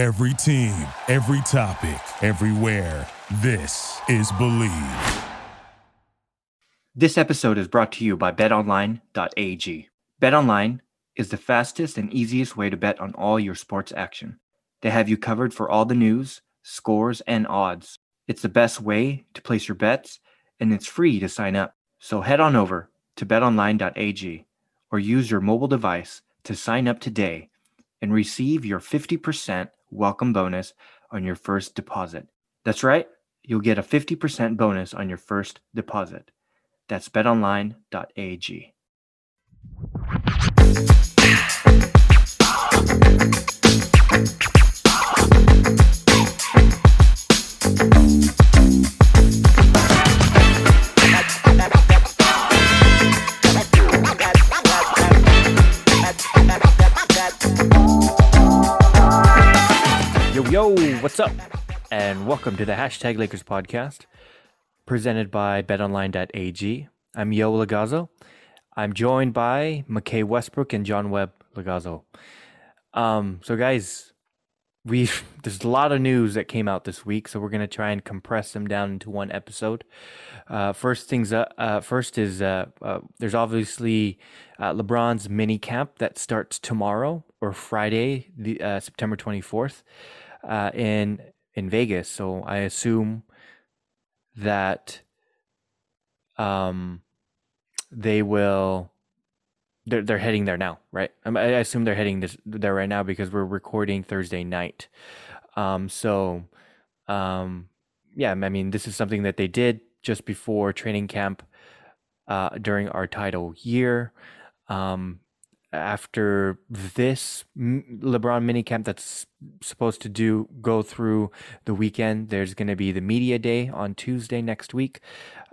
Every team, every topic, everywhere. This is Believe. This episode is brought to you by betonline.ag. BetOnline is the fastest and easiest way to bet on all your sports action. They have you covered for all the news, scores, and odds. It's the best way to place your bets, and it's free to sign up. So head on over to betonline.ag or use your mobile device to sign up today and receive your 50% welcome bonus on your first deposit. That's right, you'll get a 50% bonus on your first deposit. That's betonline.ag. Yo, what's up? And welcome to the Hashtag Lakers podcast presented by betonline.ag. I'm Yo Lagazzo. I'm joined by McKay Westbrook and John Webb Lagazzo. Um, so, guys, we there's a lot of news that came out this week, so we're gonna try and compress them down into one episode. Uh, first things, uh, uh, first is uh, uh, there's obviously uh, LeBron's mini camp that starts tomorrow or Friday, the September 24th, uh, in in Vegas. So I assume that um they will they're they're heading there now, right? Um, I, assume they're heading this there right now because we're recording Thursday night. Um, so, um, yeah, I mean, this is something that they did just before training camp uh, during our title year. Um, after this LeBron minicamp that's supposed to do go through the weekend, there's going to be the media day on Tuesday next week,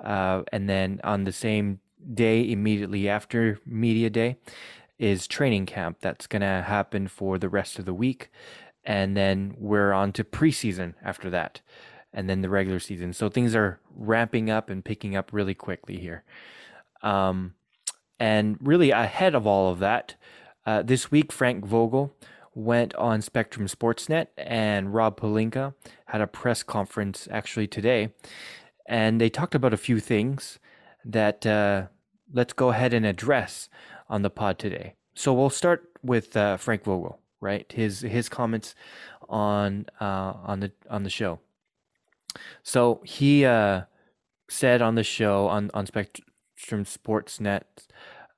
uh, and then on the same day immediately after media day is training camp that's going to happen for the rest of the week and then we're on to preseason after that and then the regular season. So things are ramping up and picking up really quickly here. Um, and really ahead of all of that uh, this week frank vogel went on spectrum sportsnet and rob pelinka had a press conference actually today and they talked about a few things that uh, let's go ahead and address on the pod today. So we'll start with uh, Frank Vogel, right? His his comments on uh, on the on the show. So he uh, said on the show on on Spectrum Sportsnet,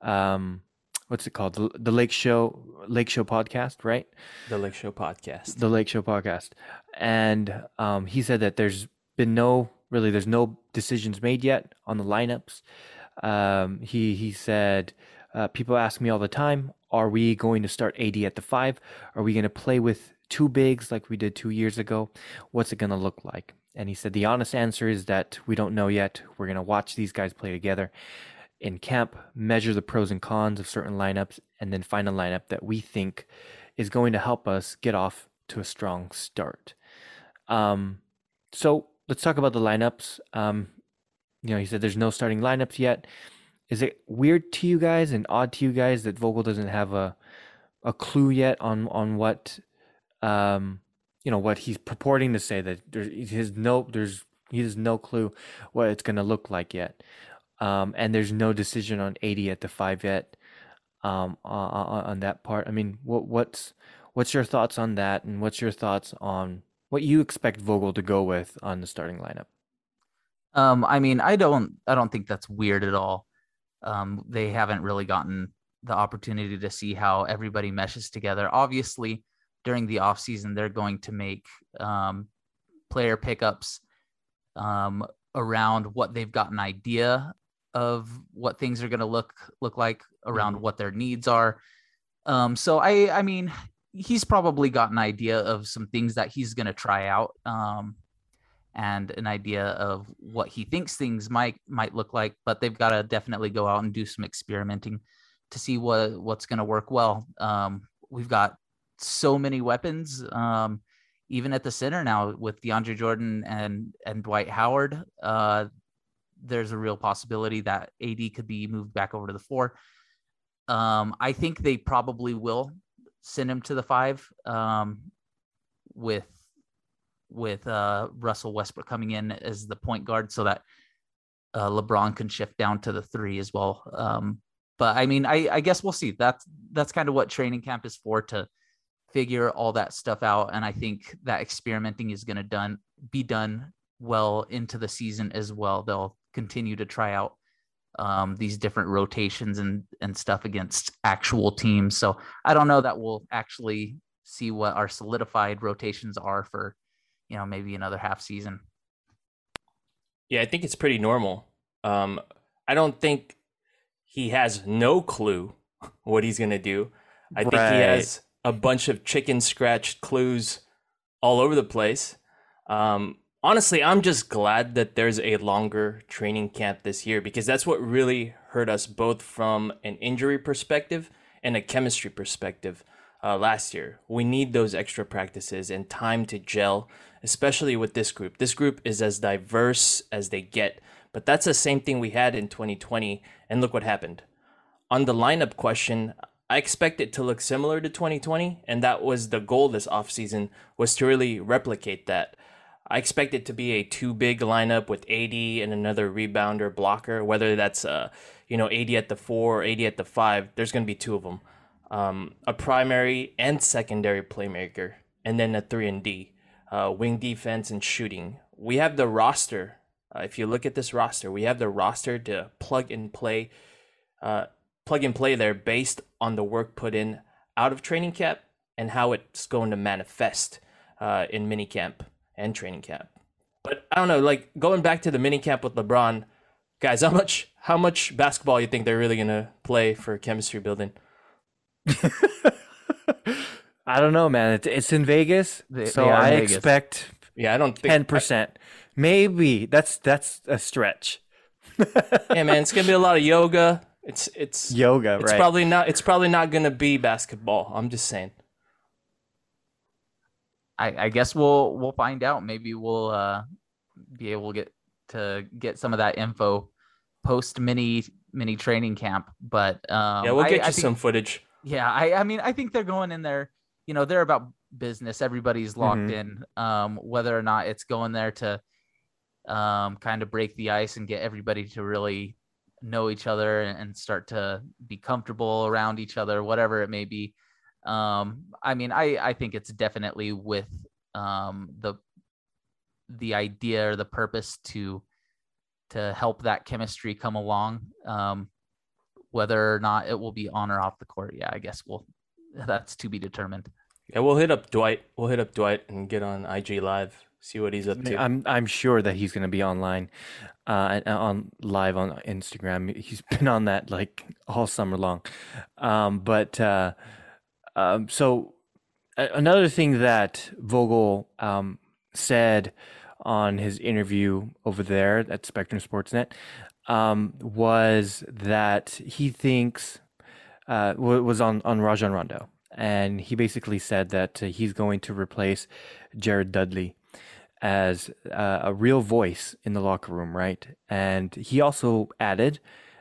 um, what's it called? The, the Lake Show Lake Show podcast, right? The Lake Show podcast. the Lake Show podcast, and um, he said that there's been no really there's no decisions made yet on the lineups. Um, he he said uh, people ask me all the time, are we going to start AD at the five? Are we going to play with two bigs like we did two years ago? What's it going to look like? And he said the honest answer is that we don't know yet. We're going to watch these guys play together in camp, measure the pros and cons of certain lineups, and then find a lineup that we think is going to help us get off to a strong start. Um, so let's talk about the lineups. Um, you know, he said there's no starting lineups yet. Is it weird to you guys and odd to you guys that Vogel doesn't have a a clue yet on on what um you know what he's purporting to say that there's no there's he has no clue what it's going to look like yet. Um, and there's no decision on AD at the five yet um, on, on that part. I mean, what what's what's your thoughts on that, and what's your thoughts on what you expect Vogel to go with on the starting lineup? Um, I mean, I don't, I don't think that's weird at all. Um, they haven't really gotten the opportunity to see how everybody meshes together. Obviously, during the off season, they're going to make um, player pickups um, around what they've got an idea of what things are going to look look like around Mhm. what their needs are. Um, so I, I mean, he's probably got an idea of some things that he's going to try out. Um, and an idea of what he thinks things might might look like but they've got to definitely go out and do some experimenting to see what what's going to work well um, we've got so many weapons um, even at the center now with DeAndre Jordan and and Dwight Howard uh, there's a real possibility that AD could be moved back over to the four um, I think they probably will send him to the five um, with with uh, Russell Westbrook coming in as the point guard, so that uh, LeBron can shift down to the three as well. Um, but I mean, I, I guess we'll see. That's that's kind of what training camp is for to figure all that stuff out. And I think that experimenting is going to done be done well into the season as well. They'll continue to try out um, these different rotations and and stuff against actual teams. So I don't know that we'll actually see what our solidified rotations are for you know maybe another half season. Yeah, I think it's pretty normal. Um, I don't think he has no clue what he's gonna do. I think he has a bunch of chicken scratch clues all over the place. Um, honestly, I'm just glad that there's a longer training camp this year because that's what really hurt us both from an injury perspective and a chemistry perspective uh, last year. We need those extra practices and time to gel, especially with this group. This group is as diverse as they get, but that's the same thing we had in 2020. And look what happened. On the lineup question, I expect it to look similar to 2020, and that was the goal this offseason was to really replicate that. I expect it to be a two big lineup with AD and another rebounder blocker, whether that's uh, you know, AD at the four or AD at the five. There's going to be two of them, um, a primary and secondary playmaker, and then a three and D, uh, wing defense and shooting. We have the roster. Uh, if you look at this roster, we have the roster to plug and play, uh, plug and play there based on the work put in out of training camp and how it's going to manifest uh, in minicamp and training camp. But I don't know, like going back to the mini camp with LeBron, guys, how much how much basketball you think they're really gonna play for chemistry building? I don't know, man. It's, it's in Vegas, They- so they I Vegas. expect Yeah, I don't think ten percent. Maybe that's that's a stretch. Yeah, man, it's gonna be a lot of yoga. It's it's Yoga, it's right? probably not it's probably not gonna be basketball. I'm just saying. I, I guess we'll we'll find out. Maybe we'll uh, be able to get to get some of that info post mini mini training camp. But um, Yeah, we'll get I you think- some footage. Yeah, I I mean I think they're going in there. You know, they're about business. Everybody's locked Mhm. in. Um, whether or not it's going there to um kind of break the ice and get everybody to really know each other and, start to be comfortable around each other, whatever it may be. Um, I mean, I I think it's definitely with um the the idea or the purpose to to help that chemistry come along. Um, whether or not it will be on or off the court, yeah, I guess we'll that's to be determined. Yeah, we'll hit up Dwight. We'll hit up Dwight and get on IG live, see what he's up to. I'm I'm sure that he's going to be online, uh, on live on Instagram. He's been on that like all summer long. Um, but uh, um, so another thing that Vogel um, said on his interview over there at Spectrum Sportsnet um, was that he thinks uh, was on on Rajon Rondo, and he basically said that uh, he's going to replace Jared Dudley as a real voice in the locker room, right? And he also added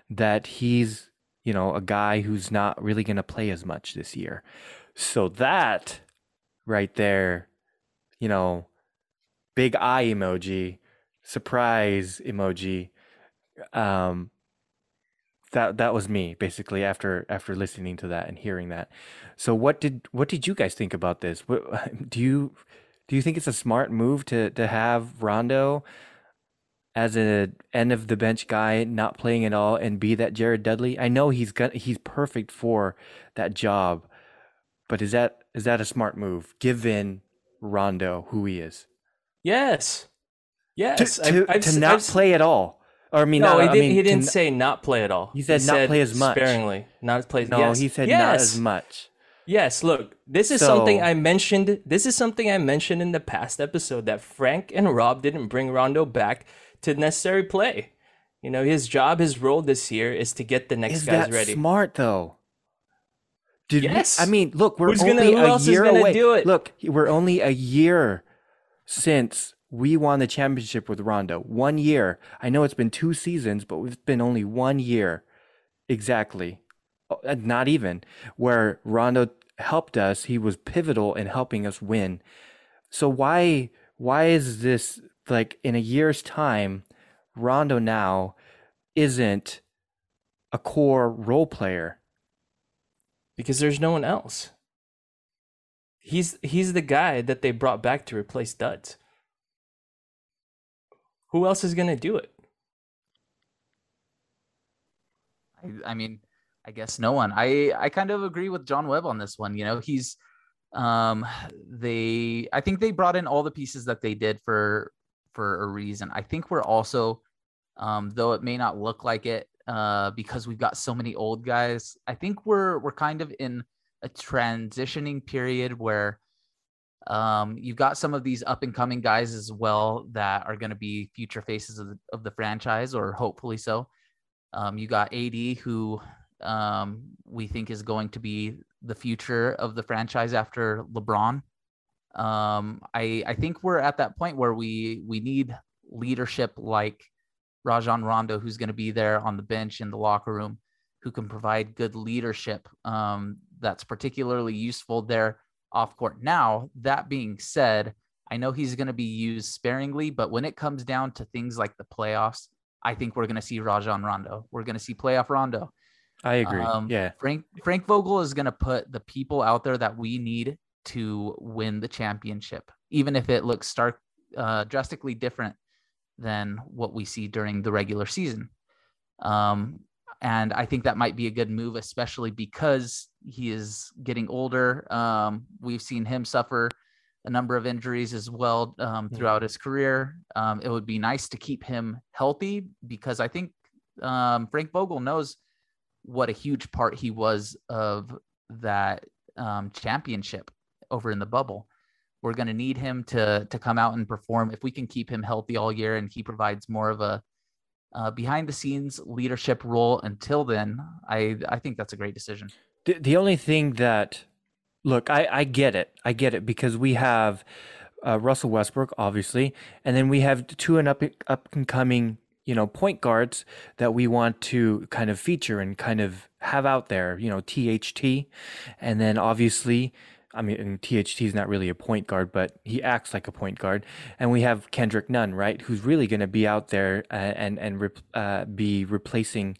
that he's, you know, a guy who's not really going to play as much this year. So that right there, you know, big eye emoji, surprise emoji. Um, that that was me basically after after listening to that and hearing that. So what did what did you guys think about this? What, do you do you think it's a smart move to to have Rondo as a end of the bench guy not playing at all and be that Jared Dudley? I know he's got he's perfect for that job, but is that is that a smart move given Rondo who he is? yes. Yes. to, I've- to I've- not I've- play at all. Or I mean, no, not, he didn't. mean, he didn't say not play at all. He said not play as much. Sparingly, not as play. No, yes. he said yes. not as much. Yes, look, this is something I mentioned. This is something I mentioned in the past episode that Frank and Rob didn't bring Rondo back to necessary play. You know, his job, his role this year is to get the next Is guys that ready. smart though? Did we- Yes. I mean, look, we're Who's gonna- only who a year gonna away. do it? Look, we're only a year since we won the championship with Rondo. One year. I know it's been two seasons, but we've been only one year exactly. Uh, Not even where Rondo helped us. He was pivotal in helping us win So why why is this like in a year's time, Rondo now isn't a core role player? Because there's no one else. He's he's the guy that they brought back to replace Duds. Who else is gonna do it? I, I mean, I guess no one. I I kind of agree with John Webb on this one. You know, he's um they I think they brought in all the pieces that they did for for a reason. I think we're also um though it may not look like it uh because we've got so many old guys. I think we're we're kind of in a transitioning period where um, you've got some of these up and coming guys as well that are going to be future faces of the, of the franchise, or hopefully so. Um, you got AD, who um, we think is going to be the future of the franchise after LeBron. Um, I I think we're at that point where we we need leadership like Rajon Rondo, who's going to be there on the bench in the locker room, who can provide good leadership. Um, that's particularly useful there off court. Now, that being said, I know he's going to be used sparingly, but when it comes down to things like the playoffs, I think we're going to see Rajon Rondo. We're going to see playoff Rondo. I agree. Um, yeah. Frank Frank Vogel is going to put the people out there that we need to win the championship, even if it looks stark, uh, drastically different than what we see during the regular season. Um, and I think that might be a good move, especially because he is getting older. Um, we've seen him suffer a number of injuries as well um, throughout his career. Um, it would be nice to keep him healthy because I think um, Frank Vogel knows what a huge part he was of that um, championship over in the bubble. We're going to need him to to come out and perform. If we can keep him healthy all year and he provides more of a uh, behind the scenes leadership role until then, I I think that's a great decision. The, the only thing that, look, I, I get it. I get it because we have uh, Russell Westbrook, obviously, and then we have two and up, up and coming, you know, point guards that we want to kind of feature and kind of have out there, you know, THT. And then obviously, I mean, THT is not really a point guard, but he acts like a point guard. And we have Kendrick Nunn, right, who's really going to be out there uh, and and uh, be replacing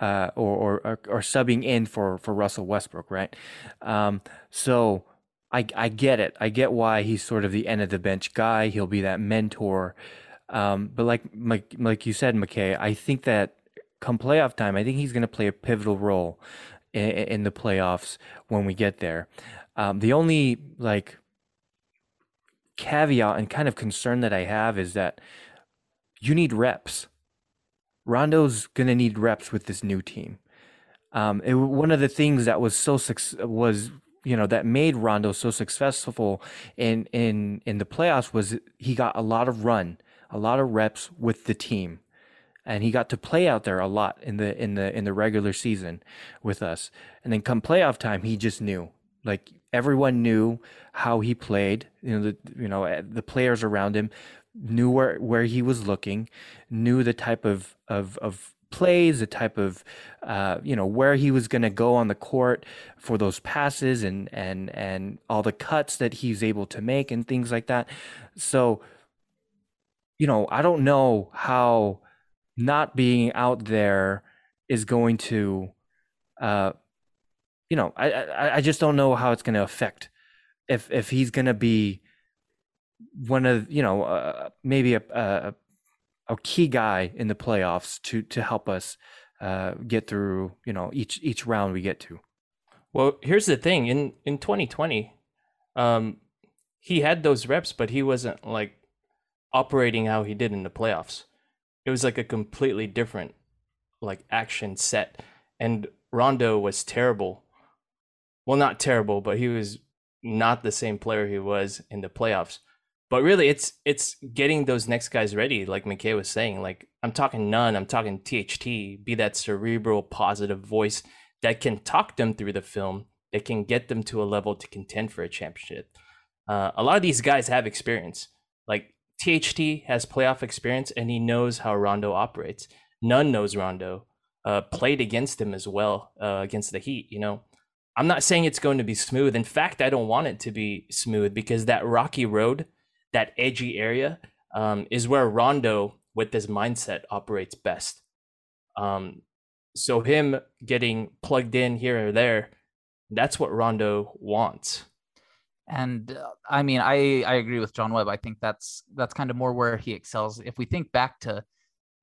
uh, or, or, or subbing in for for Russell Westbrook, right? Um, so I I get it. I get why he's sort of the end of the bench guy. He'll be that mentor. Um, but like like like you said, McKay, I think that come playoff time, I think he's going to play a pivotal role in, in, the playoffs when we get there. Um, the only like caveat and kind of concern that I have is that you need reps. Rondo's gonna need reps with this new team. Um, it, one of the things that was so was you know that made Rondo so successful in in in the playoffs was he got a lot of run, a lot of reps with the team, and he got to play out there a lot in the in the in the regular season with us. And then come playoff time, he just knew like everyone knew how he played. You know the you know eh, the players around him knew where where he was looking, knew the type of of of plays, the type of uh, you know where he was going to go on the court for those passes and and and all the cuts that he's able to make and things like that. So, you know, I don't know how not being out there is going to, uh, you know, I I, I just don't know how it's going to affect if if he's going to be one of you know uh, maybe a, a, a key guy in the playoffs to to help us uh, get through you know each each round we get to. Well, here's the thing in in 2020, um, he had those reps, but he wasn't like operating how he did in the playoffs. It was like a completely different like action set, and Rondo was terrible. Well, not terrible, but he was not the same player he was in the playoffs. But really it's it's getting those next guys ready like mckay was saying. Like i'm talking Nunn i'm talking tht be that cerebral positive voice that can talk them through the film that can get them to a level to contend for a championship. Uh, a lot of these guys have experience. Like tht has playoff experience and he knows how rondo operates Nunn knows rondo uh, played against him as well uh, against the heat you know I'm not saying it's going to be smooth. In fact, I don't want it to be smooth because that rocky road, that edgy area, um, is where Rondo, with this mindset, operates best. Um, so him getting plugged in here or there, that's what Rondo wants. And uh, I mean, I I agree with John Webb. I think that's that's kind of more where he excels. If we think back to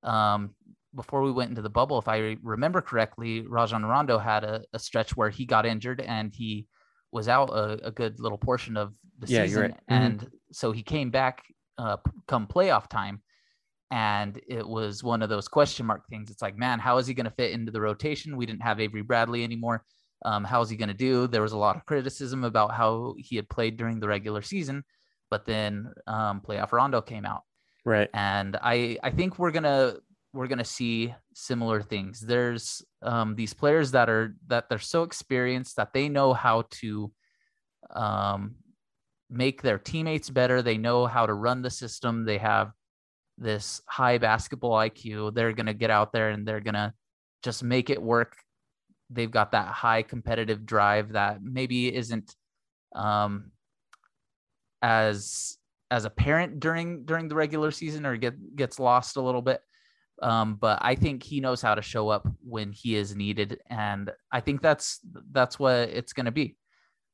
um, before we went into the bubble, if I remember correctly, Rajon Rondo had a, a stretch where he got injured and he was out a, a good little portion of the Yeah, season, right. Mhm. and so he came back uh, come playoff time, and it was one of those question mark things. It's like, man, how is he going to fit into the rotation? We didn't have Avery Bradley anymore. Um, how is he going to do? There was a lot of criticism about how he had played during the regular season, but then um, playoff Rondo came out Right. and I I think we're gonna we're gonna see similar things. There's um, these players that are that they're so experienced that they know how to um, make their teammates better. They know how to run the system. They have this high basketball IQ. They're gonna get out there and they're gonna just make it work. They've got that high competitive drive that maybe isn't um, as as apparent during during the regular season or get gets lost a little bit. Um, but I think he knows how to show up when he is needed, and I think that's that's what it's going to be.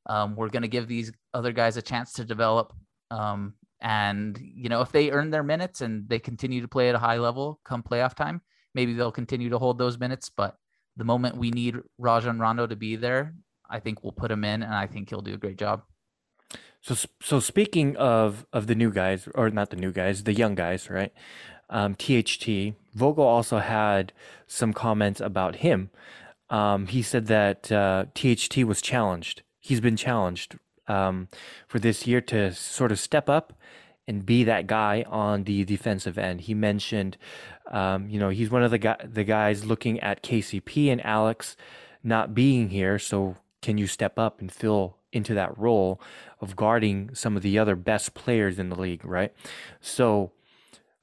Um, we're going to give these other guys a chance to develop, um, and you know if they earn their minutes and they continue to play at a high level come playoff time, maybe they'll continue to hold those minutes. But the moment we need Rajon Rondo to be there, I think we'll put him in, and I think he'll do a great job. So so speaking of of the new guys, or not the new guys, the young guys, right? Um, THT Vogel also had some comments about him. Um, he said that uh, THT was challenged. He's been challenged um, for this year to sort of step up and be that guy on the defensive end. He mentioned, um, you know, he's one of the guy, the guys looking at KCP and Alex not being here. So can you step up and fill into that role of guarding some of the other best players in the league, right? So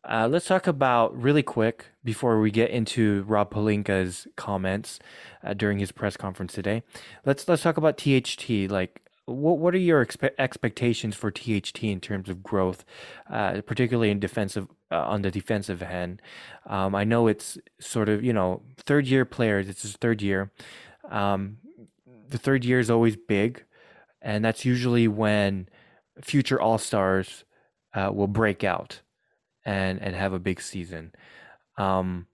uh, let's talk about really quick before we get into Rob Pelinka's comments uh, during his press conference today. Let's let's talk about THT. Like, what what are your expe- expectations for THT in terms of growth, uh, particularly in defensive uh, on the defensive end? Um, I know it's sort of you know third year players. It's his third year. Um, the third year is always big, and that's usually when future all stars uh, will break out and and have a big season. Um,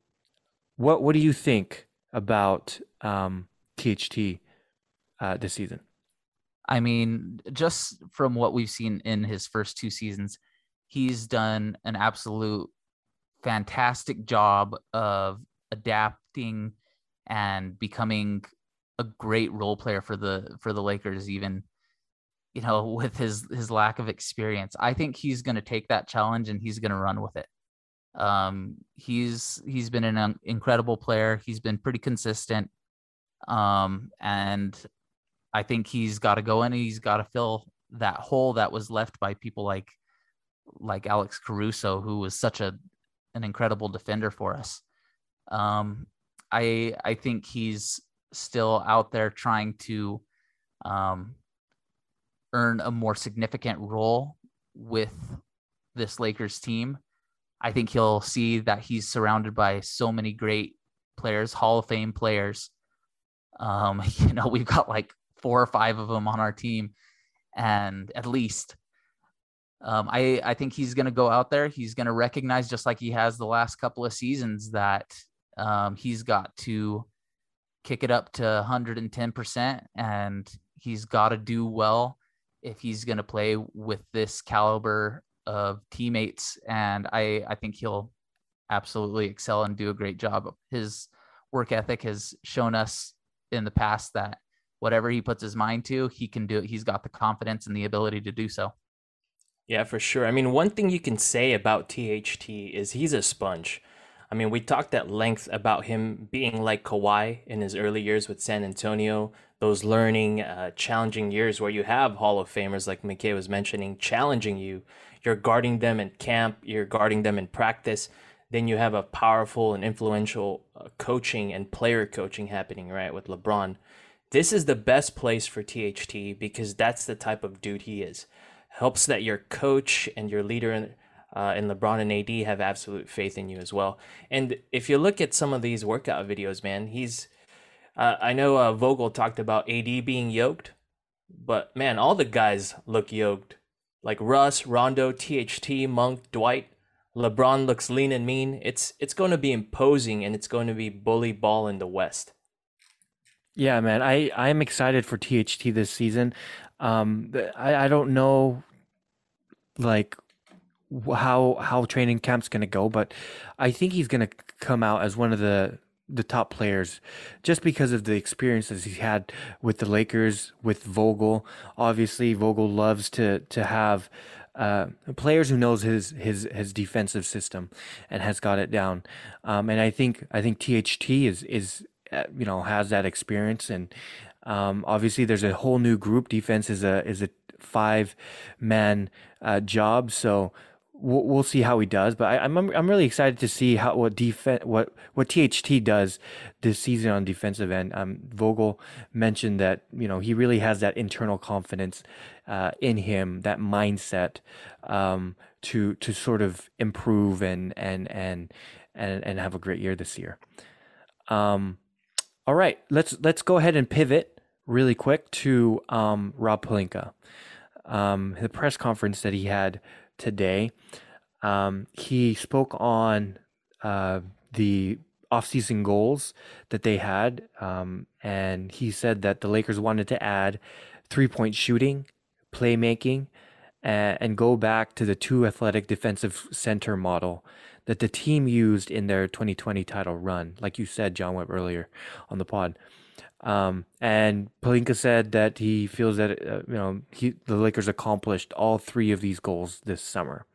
what what do you think about um, THT uh, this season? I mean, just from what we've seen in his first two seasons, he's done an absolute fantastic job of adapting and becoming a great role player for the for the Lakers even you know with his his lack of experience. I think he's going to take that challenge and he's going to run with it. Um he's he's been an incredible player. He's been pretty consistent. Um and I think he's got to go in and he's got to fill that hole that was left by people like like Alex Caruso, who was such a an incredible defender for us. Um, I I think he's still out there trying to um, earn a more significant role with this Lakers team. I think he'll see that he's surrounded by so many great players, Hall of Fame players. Um, you know, we've got like four or five of them on our team, and at least. Um, I I think he's going to go out there. He's going to recognize, just like he has the last couple of seasons, that um, he's got to kick it up to 110%, and he's got to do well if he's going to play with this caliber of teammates. And I I think he'll absolutely excel and do a great job. His work ethic has shown us in the past that whatever he puts his mind to, he can do it. He's got the confidence and the ability to do so. Yeah, for sure. I mean, one thing you can say about THT is he's a sponge. I mean, we talked at length about him being like Kawhi in his early years with San Antonio, those learning, uh, challenging years where you have Hall of Famers, like McKay was mentioning, challenging you. You're guarding them in camp, you're guarding them in practice. Then you have a powerful and influential uh, coaching and player coaching happening, right, with LeBron. This is the best place for THT because that's the type of dude he is. Helps that your coach and your leader in, uh, and LeBron and AD have absolute faith in you as well. And if you look at some of these workout videos, man, he's. Uh, I know uh, Vogel talked about AD being yoked, but man, all the guys look yoked. Like Russ, Rondo, THT, Monk, Dwight. LeBron looks lean and mean. It's it's going to be imposing and it's going to be bully ball in the West. Yeah, man, I I'm excited for THT this season. Um, I I don't know, like how how training camp's gonna go, but I think he's gonna come out as one of the the top players just because of the experiences he's had with the Lakers with Vogel. Obviously, Vogel loves to to have uh, players who knows his his his defensive system and has got it down. Um, and I think I think THT is is you know has that experience. And um, obviously there's a whole new group. Defense is a is a five man uh, job. So we'll, we'll see how he does. But I, am I'm, I'm really excited to see how what defense what what THT does this season on defensive end. Um, Vogel mentioned that you know he really has that internal confidence uh, in him that mindset um, to to sort of improve and and and and and have a great year this year. Um all right, let's let's go ahead and pivot really quick to um, Rob Pelinka, Um, the press conference that he had today, um, he spoke on uh, the offseason goals that they had, um, and he said that the Lakers wanted to add three point shooting, playmaking, and, and go back to the two athletic defensive center model that the team used in their 2020 title run, like you said, John Webb earlier on the pod. Um, and Pelinka said that he feels that uh, you know he, the Lakers accomplished all three of these goals this summer.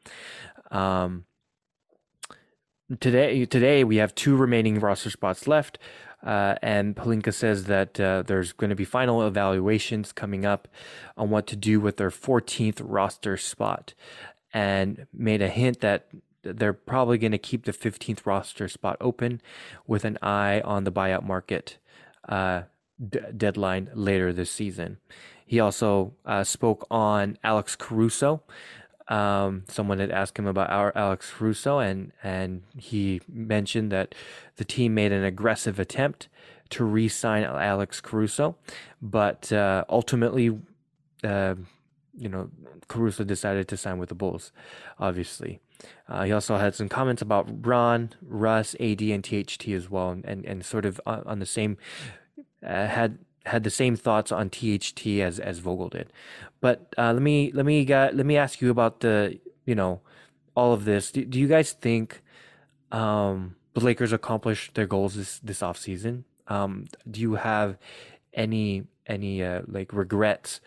Um, today, today we have two remaining roster spots left, uh, and Pelinka says that uh, there's going to be final evaluations coming up on what to do with their 14th roster spot, and made a hint that they're probably going to keep the 15th roster spot open with an eye on the buyout market uh, d- deadline later this season. He also uh, spoke on Alex Caruso. Um, someone had asked him about our Alex Caruso, and and he mentioned that the team made an aggressive attempt to re-sign Alex Caruso, but uh, ultimately, uh, you know, Caruso decided to sign with the Bulls, obviously. Uh, he also had some comments about Ron, Russ, AD, and THT as well, and and sort of on, the same uh, had had the same thoughts on THT as as Vogel did. But uh, let me let me let me ask you about the you know all of this. Do, do you guys think um, the Lakers accomplished their goals this this offseason? Um, do you have any any uh, like regrets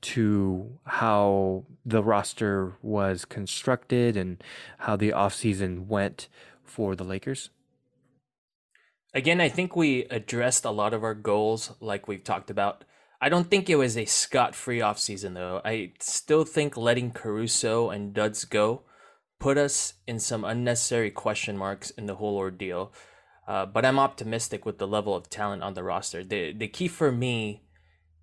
to how the roster was constructed and how the offseason went for the Lakers? Again, I think we addressed a lot of our goals like we've talked about. I don't think it was a scot free offseason, though. I still think letting Caruso and Duds go put us in some unnecessary question marks in the whole ordeal. Uh, but I'm optimistic with the level of talent on the roster. The, the key for me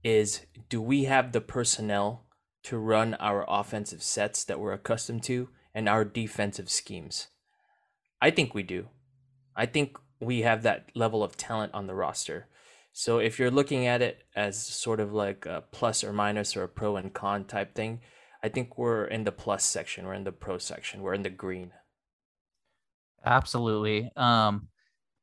is do we have the personnel to run our offensive sets that we're accustomed to and our defensive schemes? I think we do. I think we have that level of talent on the roster. So if you're looking at it as sort of like a plus or minus or a pro and con type thing, I think we're in the plus section, we're in the pro section, we're in the green. Absolutely. Um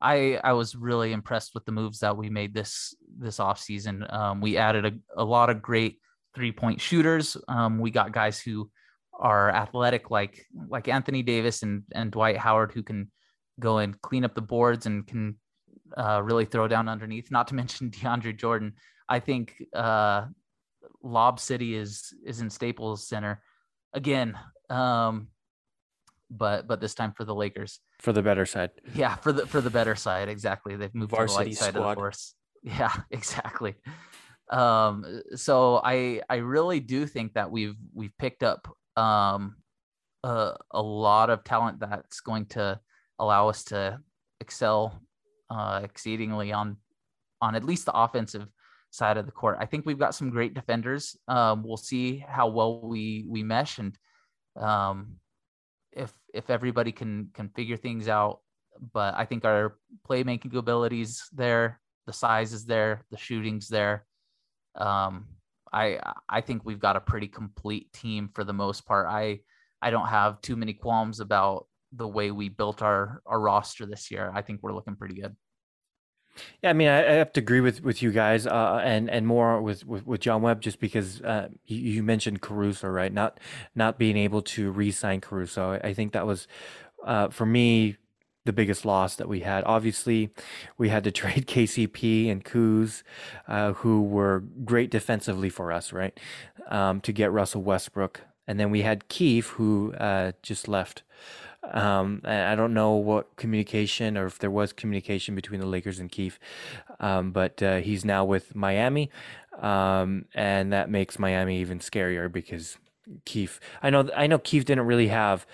I I was really impressed with the moves that we made this this off season. Um, we added a, a lot of great three point shooters. Um, we got guys who are athletic like like Anthony Davis and and Dwight Howard who can go and clean up the boards and can uh, really throw down underneath. Not to mention DeAndre Jordan. I think uh, Lob City is is in Staples Center again. Um, but but this time for the Lakers. For the better side. Yeah, for the for the better side, exactly. They've moved Varsity to the light side squad. of the force. Yeah, exactly. Um, so I I really do think that we've we've picked up um a, a lot of talent that's going to allow us to excel uh exceedingly on on at least the offensive side of the court. I think we've got some great defenders. Um, we'll see how well we we mesh and um, if if everybody can can figure things out. But I think our playmaking abilities there, the size is there, the shooting's there. Um, I I think we've got a pretty complete team for the most part. I I don't have too many qualms about the way we built our our roster this year. I think we're looking pretty good. Yeah, I mean, I, I have to agree with, with you guys, uh, and and more with, with, with John Webb, just because uh, you, you, mentioned Caruso, right? Not not being able to re-sign Caruso. I, I think that was, uh, for me, the biggest loss that we had. Obviously, we had to trade KCP and Kuz, uh, who were great defensively for us, right? Um, to get Russell Westbrook, and then we had Keefe, who uh, just left. Um, I don't know what communication or if there was communication between the Lakers and Keith, um, but uh, he's now with Miami, um, and that makes Miami even scarier because Keith. I know I know Keith didn't really have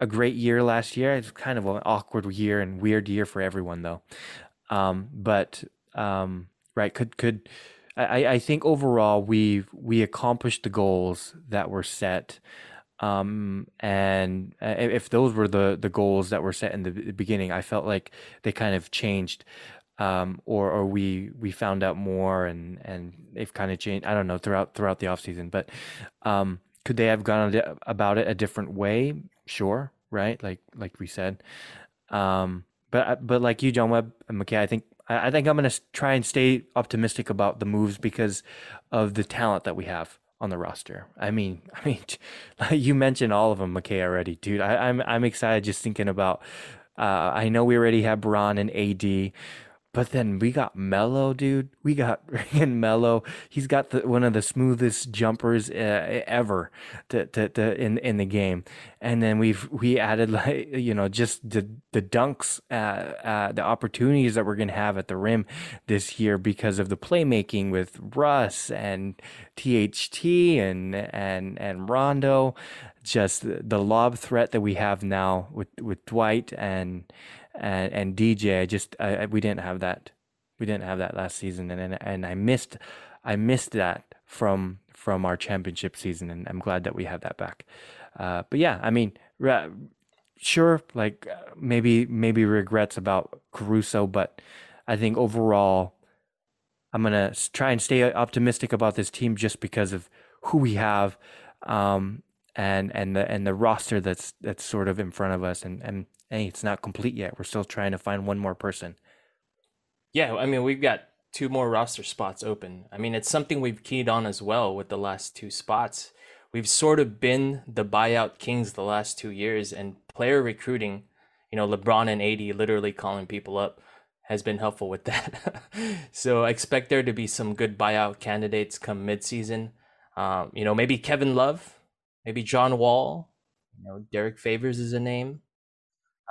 a great year last year. It's kind of an awkward year and weird year for everyone though. Um, but um, right, could could I, I think overall we we accomplished the goals that were set. Um, and uh, if those were the the goals that were set in the beginning, I felt like they kind of changed. Um, or or we we found out more and and they've kind of changed. I don't know throughout throughout the off season, but um, could they have gone about it a different way? Sure, right? Like like we said. Um, but uh, but like you, John Webb and McKay, I think I think I'm gonna try and stay optimistic about the moves because of the talent that we have on the roster. I mean, I mean, you mentioned all of them, McKay, already, dude. I, am I'm, I'm excited just thinking about. Uh, I know we already have Bron and AD. But then we got Melo, dude. We got freaking Melo. He's got the, one of the smoothest jumpers uh, ever to, to, to, in in the game. And then we've we added like you know just the the dunks, uh, uh, the opportunities that we're gonna have at the rim this year because of the playmaking with Russ and THT and and and Rondo. Just the lob threat that we have now with with Dwight and and, and DJ. I just I, we didn't have that. We didn't have that last season, and and, and I missed I missed that from from our championship season, and I'm glad that we have that back. Uh, but yeah, I mean, sure, like maybe maybe regrets about Caruso, but I think overall, I'm gonna try and stay optimistic about this team just because of who we have, um, and and the and the roster that's that's sort of in front of us, and and hey, it's not complete yet. We're still trying to find one more person. Yeah, I mean, we've got two more roster spots open. I mean, it's something we've keyed on as well with the last two spots. We've sort of been the buyout kings the last two years, and player recruiting, you know, LeBron and AD literally calling people up has been helpful with that. so I expect there to be some good buyout candidates come midseason. Um, you know, maybe Kevin Love, maybe John Wall. You know, Derrick Favors is a name.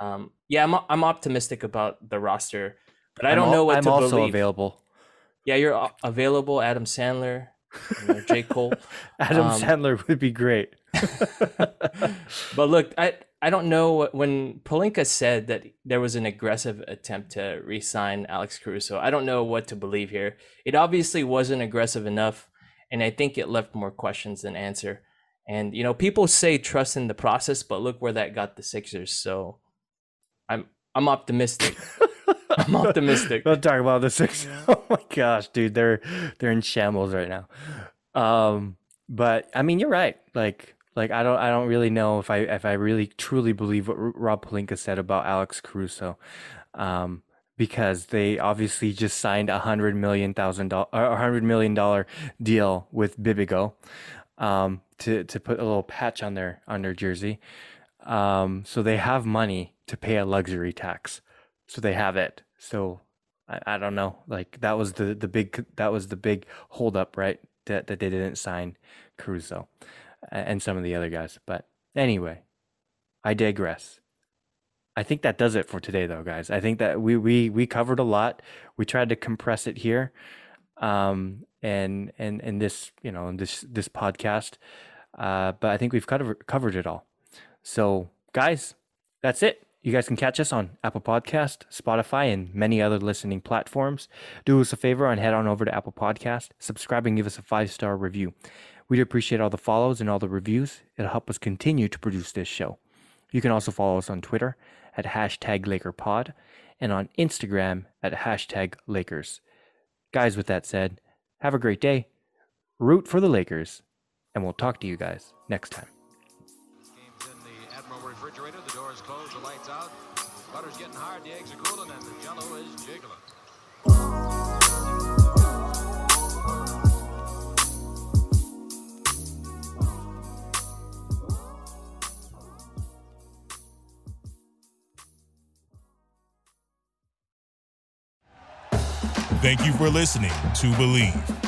Um, yeah, I'm I'm optimistic about the roster, but I don't know what I'm to also believe. available. Yeah, you're available. Adam Sandler, you know, J Cole. Adam um, Sandler would be great. but look, I I don't know when Pelinka said that there was an aggressive attempt to re-sign Alex Caruso. I don't know what to believe here. It obviously wasn't aggressive enough, and I think it left more questions than answer. And you know, people say trust in the process, but look where that got the Sixers. So I'm I'm optimistic. I'm optimistic. Don't talk about the six. Oh my gosh, dude, they're they're in shambles right now. Um, but I mean, you're right. Like like I don't I don't really know if I if I really truly believe what Rob Pelinka said about Alex Caruso. Um, because they obviously just signed a hundred million thousand dollar a hundred million dollar deal with Bibigo um, to to put a little patch on their on their jersey. Um, so they have money to pay a luxury tax. So they have it. So I, I don't know. Like that was the, the big that was the big holdup, right? That that they didn't sign Caruso and some of the other guys. But anyway, I digress. I think that does it for today though, guys. I think that we we we covered a lot. We tried to compress it here. Um and and in this, you know, this this podcast. Uh, but I think we've covered covered it all. So, guys, that's it You guys can catch us on Apple Podcast, Spotify, and many other listening platforms. Do us a favor and head on over to Apple Podcast, subscribe, and give us a five star review. We'd appreciate all the follows and all the reviews. It'll help us continue to produce this show. You can also follow us on Twitter at hashtag LakerPod and on Instagram at hashtag Lakers. Guys, with that said, have a great day, root for the Lakers, and we'll talk to you guys next time. Refrigerator. The door's closed, the lights out. Butter's getting hard, the eggs are cooling, and the jello is jiggling. Thank you for listening to Bleav.